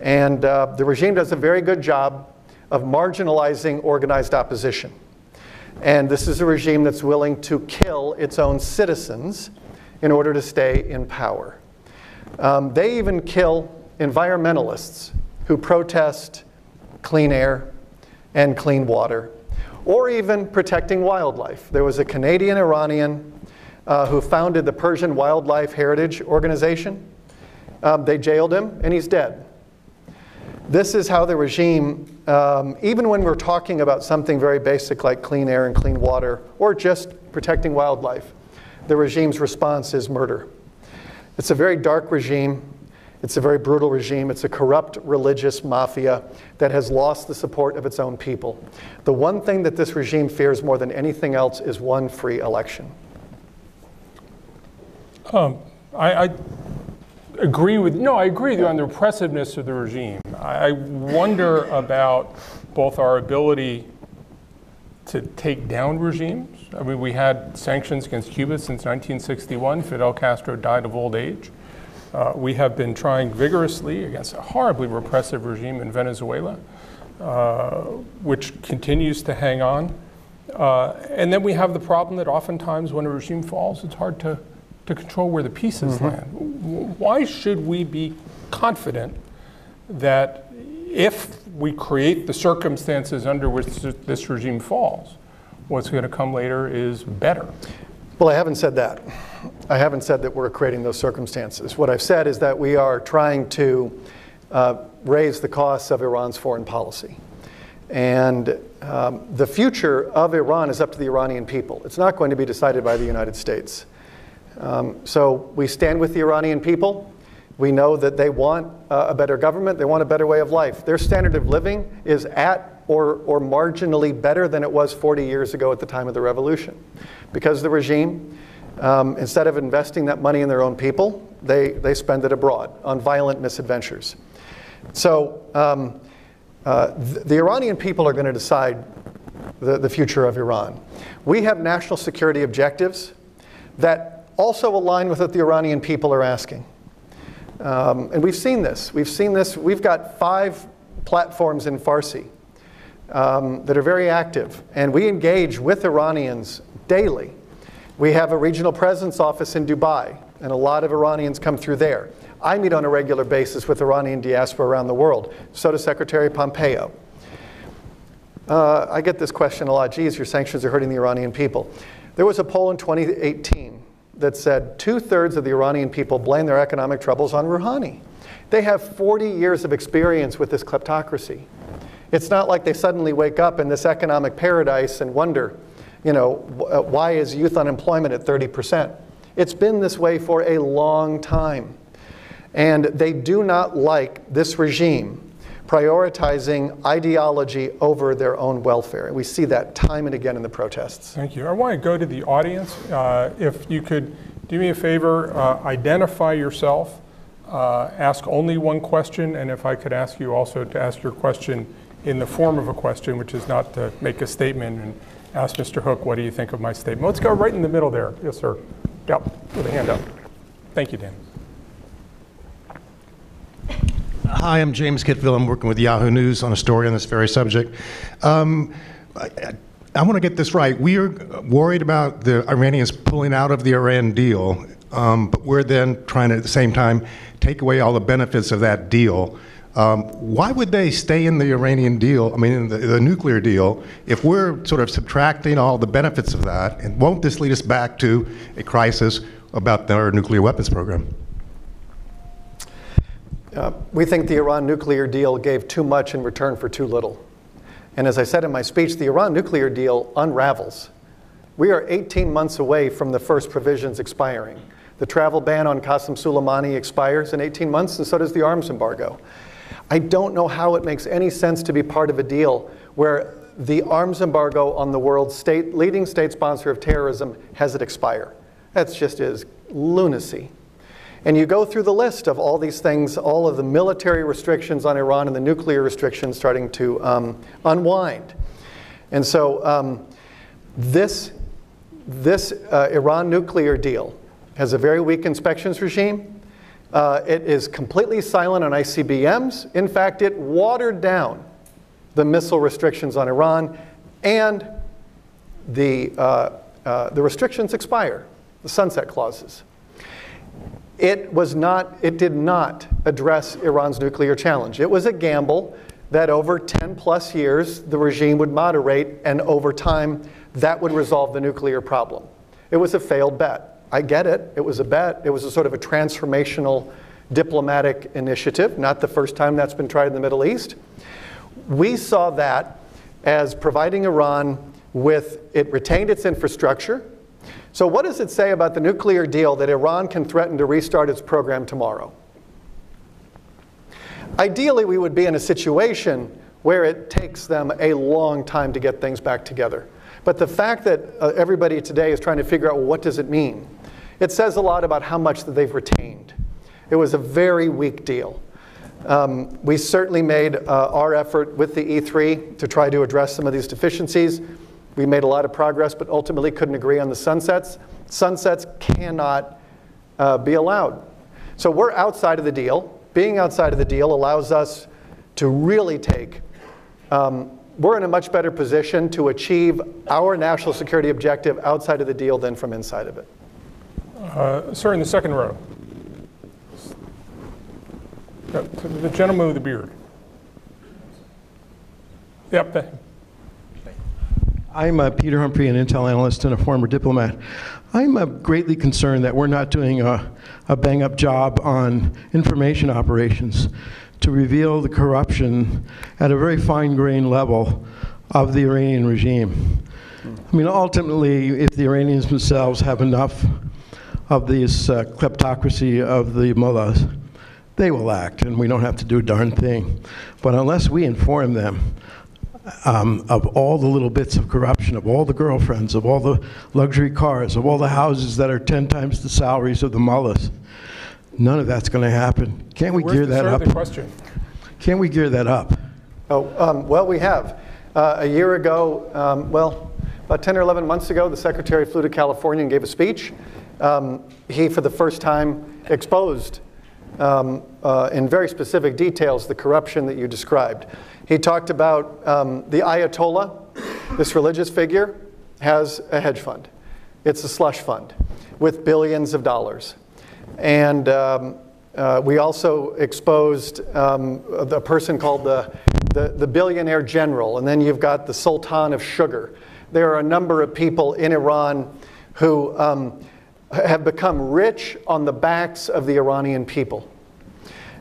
And uh, the regime does a very good job of marginalizing organized opposition. And this is a regime that's willing to kill its own citizens in order to stay in power. Um, they even kill environmentalists who protest clean air and clean water, or even protecting wildlife. There was a Canadian Iranian uh, who founded the Persian Wildlife Heritage Organization. Um, they jailed him, and he's dead. This is how the regime, um, even when we're talking about something very basic like clean air and clean water, or just protecting wildlife, the regime's response is murder. It's a very dark regime. It's a very brutal regime. It's a corrupt religious mafia that has lost the support of its own people. The one thing that this regime fears more than anything else is one free election. Um, I, I agree with, no, I agree with you on the repressiveness of the regime. I wonder about both our ability to take down regimes. I mean, we had sanctions against Cuba since 1961. Fidel Castro died of old age. Uh, we have been trying vigorously against a horribly repressive regime in Venezuela, uh, which continues to hang on. Uh, and then we have the problem that oftentimes when a regime falls, it's hard to to control where the pieces mm-hmm. land. Why should we be confident that if we create the circumstances under which this regime falls, what's going to come later is better? Well, I haven't said that. I haven't said that we're creating those circumstances. What I've said is that we are trying to uh, raise the costs of Iran's foreign policy. And um, the future of Iran is up to the Iranian people. It's not going to be decided by the United States. Um, so we stand with the Iranian people. We know that they want uh, a better government, they want a better way of life. Their standard of living is at or, or marginally better than it was 40 years ago at the time of the revolution. Because the regime, um, instead of investing that money in their own people, they, they spend it abroad on violent misadventures. So um, uh, th- the Iranian people are going to decide the, the future of Iran. We have national security objectives that also align with what the Iranian people are asking. Um, and we've seen this. We've seen this. We've got five platforms in Farsi um, that are very active, and we engage with Iranians daily. We have a regional presence office in Dubai. and a lot of Iranians come through there. I meet on a regular basis with Iranian diaspora around the world. So does Secretary Pompeo. Uh, I get this question a lot geez, your sanctions are hurting the Iranian people. There was a poll in 2018 that said two thirds of the Iranian people blame their economic troubles on Rouhani. They have 40 years of experience with this kleptocracy. It's not like they suddenly wake up in this economic paradise and wonder, you know, why is youth unemployment at 30%? It's been this way for a long time. And they do not like this regime prioritizing ideology over their own welfare. We see that time and again in the protests. Thank you. I want to go to the audience. Uh, if you could do me a favor, uh, identify yourself, uh, ask only one question, and if I could ask you also to ask your question in the form of a question, which is not to make a statement and ask Mr. Hook, what do you think of my statement? Let's go right in the middle there. Yes, sir. Yep, with a hand up. Thank you, Dan. Hi, I'm James Kittville. I'm working with Yahoo News on a story on this very subject. Um, I, I want to get this right. We are worried about the Iranians pulling out of the Iran deal, um, but we're then trying to, at the same time, take away all the benefits of that deal. Um, why would they stay in the Iranian deal, I mean, the, the, nuclear deal, if we're sort of subtracting all the benefits of that? And won't this lead us back to a crisis about their nuclear weapons program? Uh, we think the Iran nuclear deal gave too much in return for too little. And as I said in my speech, the Iran nuclear deal unravels. We are 18 months away from the first provisions expiring. The travel ban on Qasem Soleimani expires in 18 months, and so does the arms embargo. I don't know how it makes any sense to be part of a deal where the arms embargo on the world's state, leading state sponsor of terrorism has it expire. That just is lunacy. And you go through the list of all these things, all of the military restrictions on Iran and the nuclear restrictions starting to um, unwind. And so um, this, this uh, Iran nuclear deal has a very weak inspections regime. Uh, it is completely silent on ICBMs. In fact, it watered down the missile restrictions on Iran, and the, uh, uh the restrictions expire, the sunset clauses. It was not, it did not address Iran's nuclear challenge. It was a gamble that over 10 plus years the regime would moderate and over time that would resolve the nuclear problem. It was a failed bet. I get it. It was a bet. It was a sort of a transformational diplomatic initiative, not the first time that's been tried in the Middle East. We saw that as providing Iran with, it retained its infrastructure, so, what does it say about the nuclear deal that Iran can threaten to restart its program tomorrow? Ideally, we would be in a situation where it takes them a long time to get things back together. But the fact that uh, everybody today is trying to figure out well, what does it mean, it says a lot about how much that they've retained. It was a very weak deal. Um, we certainly made uh, our effort with the E3 to try to address some of these deficiencies. We made a lot of progress, but ultimately couldn't agree on the sunsets. Sunsets cannot uh, be allowed. So we're outside of the deal. Being outside of the deal allows us to really take, um, we're in a much better position to achieve our national security objective outside of the deal than from inside of it. Uh, sir, in the second row. Uh, the gentleman with the beard. Yep. I'm uh, Peter Humphrey, an Intel analyst and a former diplomat. I'm uh, greatly concerned that we're not doing a, a bang up job on information operations to reveal the corruption at a very fine grained level of the Iranian regime. I mean, ultimately, if the Iranians themselves have enough of this uh, kleptocracy of the mullahs, they will act, and we don't have to do a darn thing. But unless we inform them um, of all the little bits of corruption, of all the girlfriends, of all the luxury cars, of all the houses that are 10 times the salaries of the mullahs. None of that's going to happen. Can't we Where's gear that up? The question? Can't we gear that up? Oh, um, well, we have. Uh, a year ago, um, well, about 10 or 11 months ago, the secretary flew to California and gave a speech. Um, he, for the first time, exposed um, uh, in very specific details the corruption that you described. He talked about um, the Ayatollah, this religious figure, has a hedge fund. It's a slush fund with billions of dollars. And um, uh, we also exposed um, the person called the, the, the billionaire general, and then you've got the sultan of sugar. There are a number of people in Iran who um, have become rich on the backs of the Iranian people.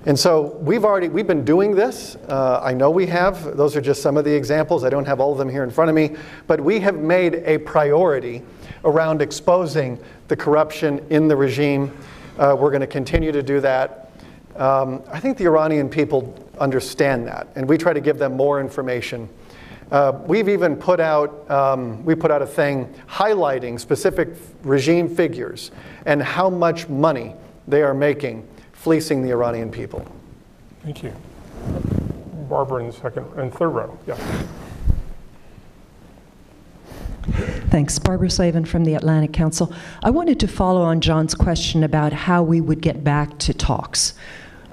And so we've already we've been doing this. Uh, I know we have. Those are just some of the examples. I don't have all of them here in front of me, but we have made a priority around exposing the corruption in the regime. Uh, we're going to continue to do that. Um, I think the Iranian people understand that, and we try to give them more information. Uh, we've even put out um, we put out a thing highlighting specific regime figures and how much money they are making fleecing the Iranian people. Thank you. Barbara in the second and third row. Yeah. Thanks. Barbara Slavin from the Atlantic Council. I wanted to follow on John's question about how we would get back to talks.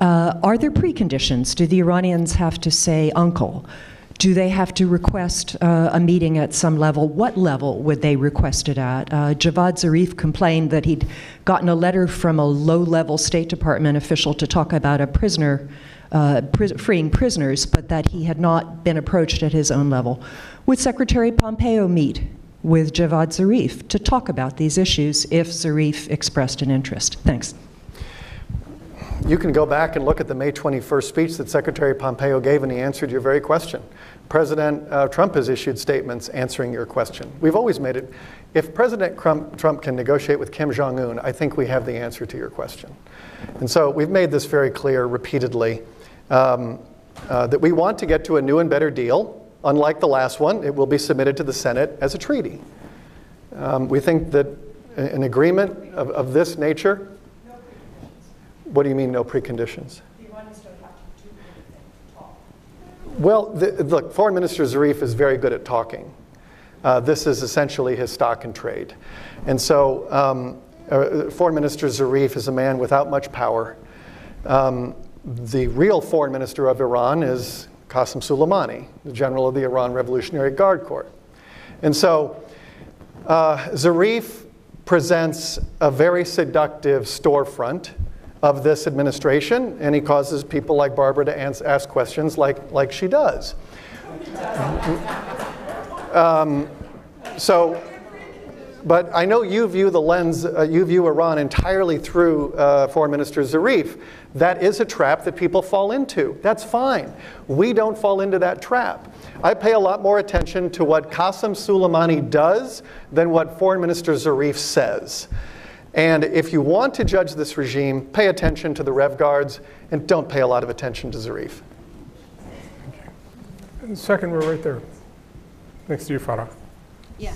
Uh, are there preconditions? Do the Iranians have to say uncle? Do they have to request uh, a meeting at some level? What level would they request it at? Uh, Javad Zarif complained that he'd gotten a letter from a low level State Department official to talk about a prisoner. Uh, freeing prisoners, but that he had not been approached at his own level. Would Secretary Pompeo meet with Javad Zarif to talk about these issues if Zarif expressed an interest? Thanks. You can go back and look at the May 21st speech that Secretary Pompeo gave, and he answered your very question. President uh, Trump has issued statements answering your question. We've always made it. If President Trump, Trump can negotiate with Kim Jong un, I think we have the answer to your question. And so we've made this very clear repeatedly um, uh, that we want to get to a new and better deal. Unlike the last one, it will be submitted to the Senate as a treaty. Um, we think that an agreement of, of this nature. What do you mean, no preconditions? Well, the, look, Foreign Minister Zarif is very good at talking. Uh, this is essentially his stock and trade. And so, um, uh, Foreign Minister Zarif is a man without much power. Um, the real foreign minister of Iran is Qasem Soleimani, the general of the Iran Revolutionary Guard Corps. And so, uh, Zarif presents a very seductive storefront of this administration, and he causes people like Barbara to ask questions like, like she does. um, so, but I know you view the lens, uh, you view Iran entirely through uh, Foreign Minister Zarif. That is a trap that people fall into. That's fine. We don't fall into that trap. I pay a lot more attention to what Qasem Soleimani does than what Foreign Minister Zarif says. And if you want to judge this regime, pay attention to the Rev Guards and don't pay a lot of attention to Zarif. Second row right there, next to you, Farah. Yeah.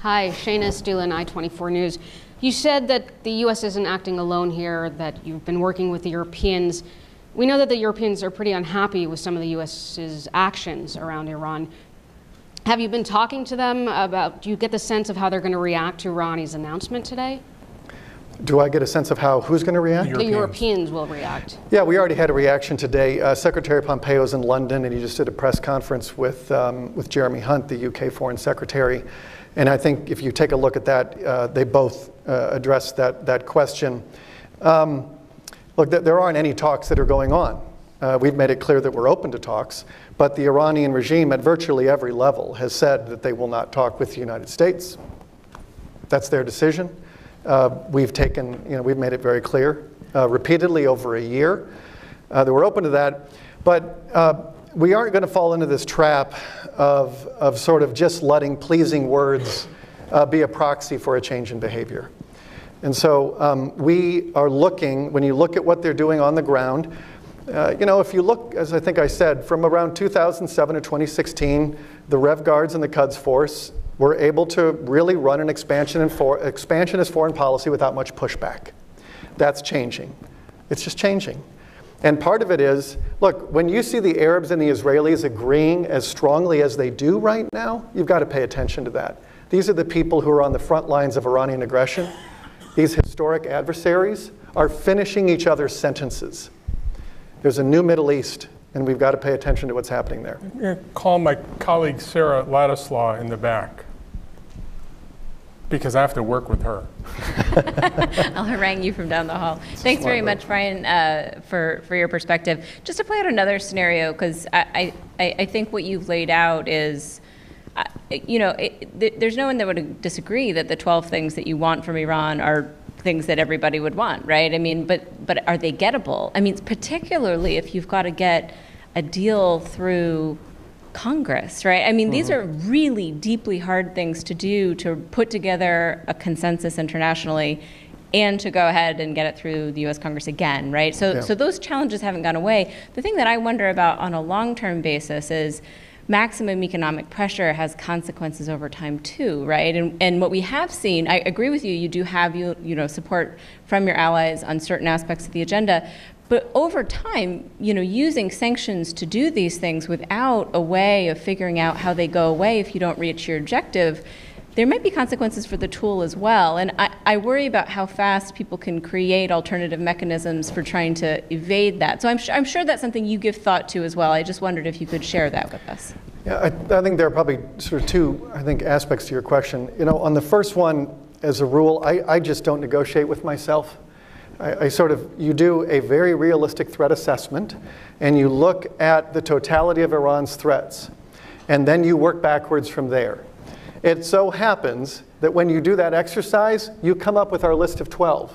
Hi, Shayna Stulen, I-24 News. You said that the U.S. isn't acting alone here, that you've been working with the Europeans. We know that the Europeans are pretty unhappy with some of the U.S.'s actions around Iran. Have you been talking to them about, do you get the sense of how they're going to react to Rouhani's announcement today? Do I get a sense of how who's going to react? The Europeans. Europeans will react. Yeah, we already had a reaction today. Uh, Secretary Pompeo is in London, and he just did a press conference with um, with Jeremy Hunt, the UK Foreign Secretary. And I think if you take a look at that, uh, they both uh, addressed that that question. Um, look, th- there aren't any talks that are going on. Uh, we've made it clear that we're open to talks, but the Iranian regime at virtually every level has said that they will not talk with the United States. That's their decision. Uh, we've taken, you know, we've made it very clear uh, repeatedly over a year uh, that we're open to that. But uh, we aren't going to fall into this trap of, of sort of just letting pleasing words uh, be a proxy for a change in behavior. And so um, we are looking, when you look at what they're doing on the ground, uh, you know, if you look, as I think I said, from around 2007 to 2016, the Rev Guards and the Quds Force we're able to really run an expansion for, expansionist foreign policy without much pushback. That's changing. It's just changing. And part of it is look, when you see the Arabs and the Israelis agreeing as strongly as they do right now, you've got to pay attention to that. These are the people who are on the front lines of Iranian aggression. These historic adversaries are finishing each other's sentences. There's a new Middle East, and we've got to pay attention to what's happening there. I'm going to call my colleague Sarah Ladislaw in the back. Because I have to work with her. I'll harangue you from down the hall. Thanks very much, Brian, uh, for, for your perspective. Just to play out another scenario, because I, I, I think what you've laid out is, uh, you know, it, th- there's no one that would disagree that the 12 things that you want from Iran are things that everybody would want, right? I mean, but, but are they gettable? I mean, particularly if you've got to get a deal through Congress, right? I mean, mm-hmm. these are really deeply hard things to do to put together a consensus internationally and to go ahead and get it through the US Congress again, right? So, yeah. so those challenges haven't gone away. The thing that I wonder about on a long term basis is maximum economic pressure has consequences over time too, right? And, and what we have seen, I agree with you, you do have you, you know, support from your allies on certain aspects of the agenda, but over time, you know, using sanctions to do these things without a way of figuring out how they go away if you don't reach your objective, there might be consequences for the tool as well. And I, I worry about how fast people can create alternative mechanisms for trying to evade that. So I'm, I'm sure that's something you give thought to as well. I just wondered if you could share that with us. Yeah, I, I think there are probably sort of two, I think, aspects to your question. You know, on the first one, as a rule, I, I just don't negotiate with myself. I, I, sort of, you do a very realistic threat assessment and you look at the totality of Iran's threats, and then you work backwards from there. It so happens that when you do that exercise, you come up with our list of 12.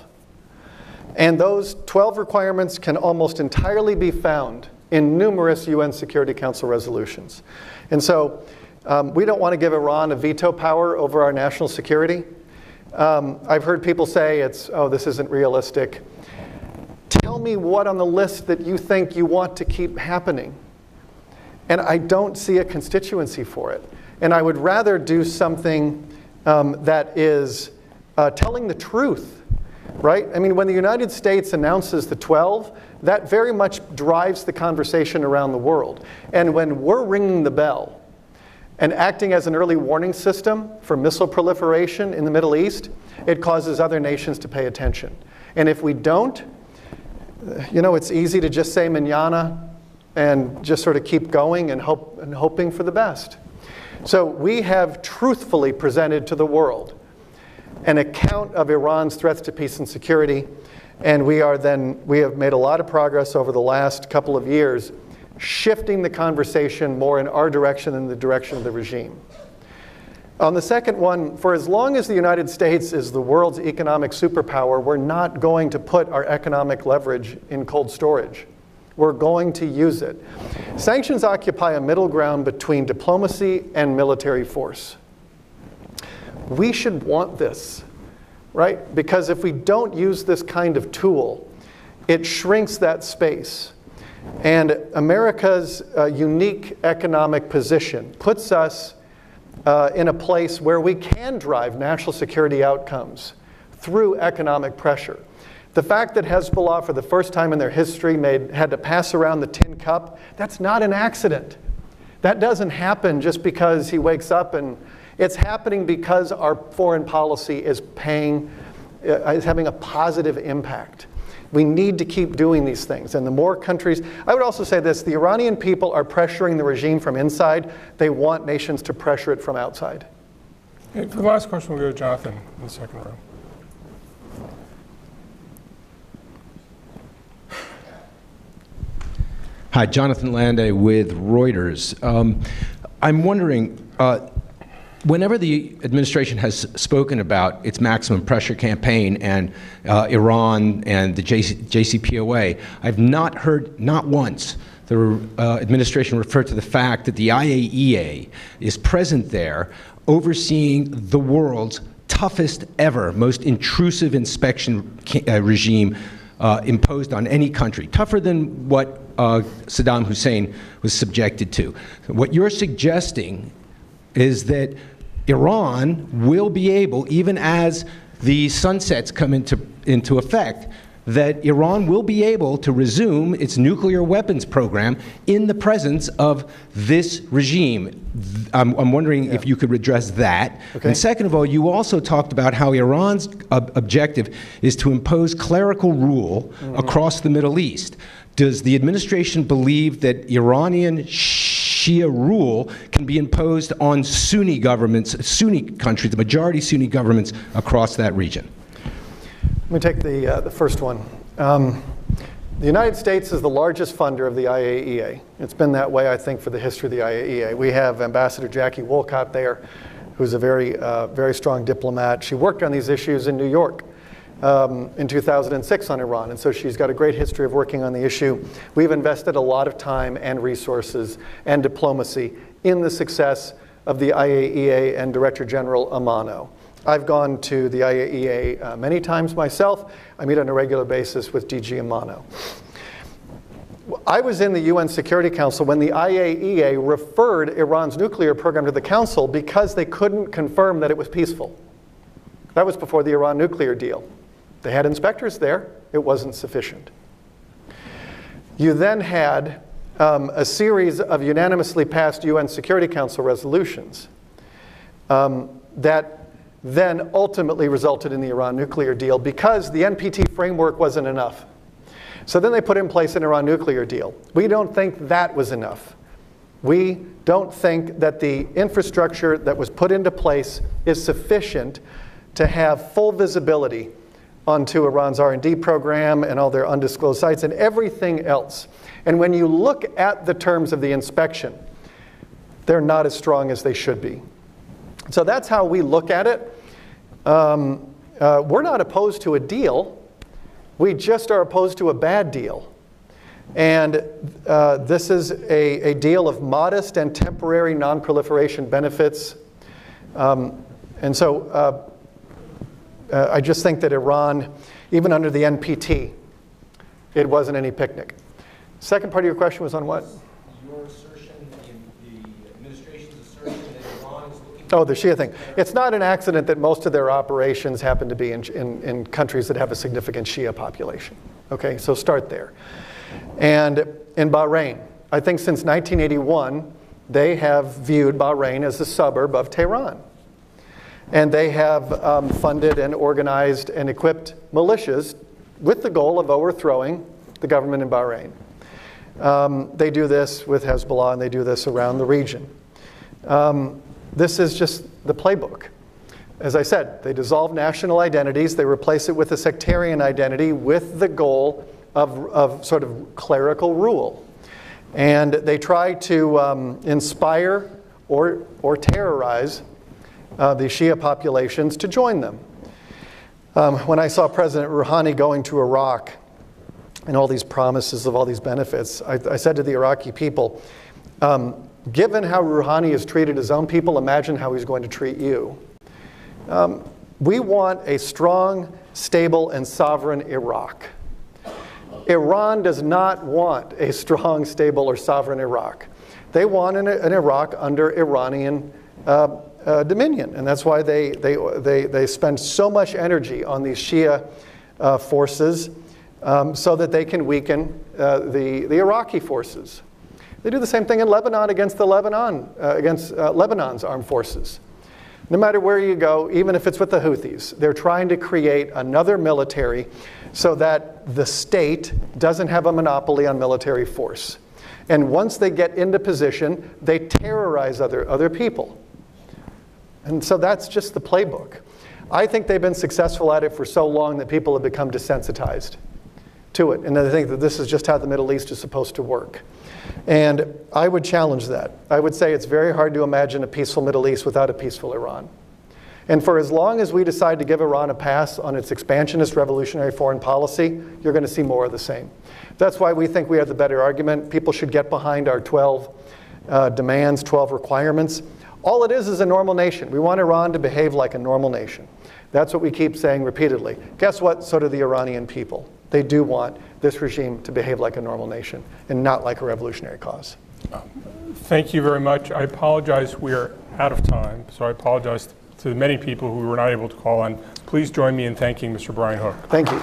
And those 12 requirements can almost entirely be found in numerous UN Security Council resolutions. And so um, we don't want to give Iran a veto power over our national security. Um, I've heard people say it's, oh, this isn't realistic. Tell me what on the list that you think you want to keep happening. And I don't see a constituency for it. And I would rather do something um, that is uh, telling the truth, right? I mean, when the United States announces the 12, that very much drives the conversation around the world. And when we're ringing the bell, and acting as an early warning system for missile proliferation in the Middle East, it causes other nations to pay attention. And if we don't, you know, it's easy to just say manana and just sort of keep going and, hope, and hoping for the best. So we have truthfully presented to the world an account of Iran's threats to peace and security, and we are then we have made a lot of progress over the last couple of years shifting the conversation more in our direction than the direction of the regime. On the second one, for as long as the United States is the world's economic superpower, we're not going to put our economic leverage in cold storage. We're going to use it. Sanctions occupy a middle ground between diplomacy and military force. We should want this, right? Because if we don't use this kind of tool, it shrinks that space. And America's uh, unique economic position puts us uh, in a place where we can drive national security outcomes through economic pressure. The fact that Hezbollah, for the first time in their history, made, had to pass around the tin cup, that's not an accident. That doesn't happen just because he wakes up and it's happening because our foreign policy is paying, uh, is having a positive impact. We need to keep doing these things. And the more countries, I would also say this the Iranian people are pressuring the regime from inside. They want nations to pressure it from outside. for the last question, we'll go to Jonathan in the second row. Hi, Jonathan Landay with Reuters. Um, I'm wondering, uh, whenever the administration has spoken about its maximum pressure campaign and uh, Iran and the JC, JCPOA, I've not heard, not once, the uh, administration refer to the fact that the IAEA is present there overseeing the world's toughest ever, most intrusive inspection uh, regime uh, imposed on any country, tougher than what uh, Saddam Hussein was subjected to. What you're suggesting is that Iran will be able, even as the sunsets come into, into effect, that Iran will be able to resume its nuclear weapons program in the presence of this regime. I'm, I'm wondering yeah. if you could address that. Okay. And second of all, you also talked about how Iran's ob- objective is to impose clerical rule mm-hmm. across the Middle East. Does the administration believe that Iranian Shia rule can be imposed on Sunni governments, Sunni countries, the majority Sunni governments across that region? Let me take the, uh, the first one. Um, the United States is the largest funder of the IAEA. It's been that way, I think, for the history of the IAEA. We have Ambassador Jackie Wolcott there, who's a very, uh, very strong diplomat. She worked on these issues in New York um, in 2006 on Iran, and so she's got a great history of working on the issue. We've invested a lot of time and resources and diplomacy in the success of the IAEA and Director General Amano. I've gone to the IAEA uh, many times myself. I meet on a regular basis with DG Amano. I was in the UN Security Council when the IAEA referred Iran's nuclear program to the Council because they couldn't confirm that it was peaceful. That was before the Iran nuclear deal. They had inspectors there, it wasn't sufficient. You then had um, a series of unanimously passed UN Security Council resolutions um, that then ultimately resulted in the Iran nuclear deal because the NPT framework wasn't enough. So then they put in place an Iran nuclear deal. We don't think that was enough. We don't think that the infrastructure that was put into place is sufficient to have full visibility onto Iran's R&D program and all their undisclosed sites and everything else. And when you look at the terms of the inspection, they're not as strong as they should be. So that's how we look at it. Um, uh, we're not opposed to a deal. We just are opposed to a bad deal. And uh, this is a, a, deal of modest and temporary non-proliferation benefits. Um, and so uh, uh, I just think that Iran, even under the NPT, it wasn't any picnic. Second part of your question was on what? Your assertion, the, the administration's assertion that Iran is looking Oh, the Shia thing. It's not an accident that most of their operations happen to be in, in, in, countries that have a significant Shia population. Okay, so start there. And in Bahrain, I think since 1981, they have viewed Bahrain as a suburb of Tehran. And they have um, funded and organized and equipped militias with the goal of overthrowing the government in Bahrain. Um, they do this with Hezbollah and they do this around the region. Um, this is just the playbook. As I said, they dissolve national identities, they replace it with a sectarian identity with the goal of, of sort of clerical rule. And they try to um, inspire or, or terrorize uh, the Shia populations to join them. Um, when I saw President Rouhani going to Iraq and all these promises of all these benefits, I, I said to the Iraqi people, um, given how Rouhani has treated his own people, imagine how he's going to treat you. Um, we want a strong, stable, and sovereign Iraq. Iran does not want a strong, stable, or sovereign Iraq. They want an, an Iraq under Iranian uh, uh, dominion, and that's why they, they, they, they spend so much energy on these Shia uh, forces um, so that they can weaken uh, the, the Iraqi forces. They do the same thing in Lebanon against the Lebanon, uh, against uh, Lebanon's armed forces. No matter where you go, even if it's with the Houthis, they're trying to create another military so that the state doesn't have a monopoly on military force. And once they get into position, they terrorize other, other people. And so that's just the playbook. I think they've been successful at it for so long that people have become desensitized to it. And they think that this is just how the Middle East is supposed to work. And I would challenge that. I would say it's very hard to imagine a peaceful Middle East without a peaceful Iran. And for as long as we decide to give Iran a pass on its expansionist revolutionary foreign policy, you're going to see more of the same. That's why we think we have the better argument. People should get behind our 12 uh, demands, 12 requirements. All it is is a normal nation. We want Iran to behave like a normal nation. That's what we keep saying repeatedly. Guess what? So do the Iranian people. They do want this regime to behave like a normal nation and not like a revolutionary cause. Thank you very much. I apologize, we are out of time, so I apologize to the many people who were not able to call on. Please join me in thanking Mr. Brian Hook. Thank you.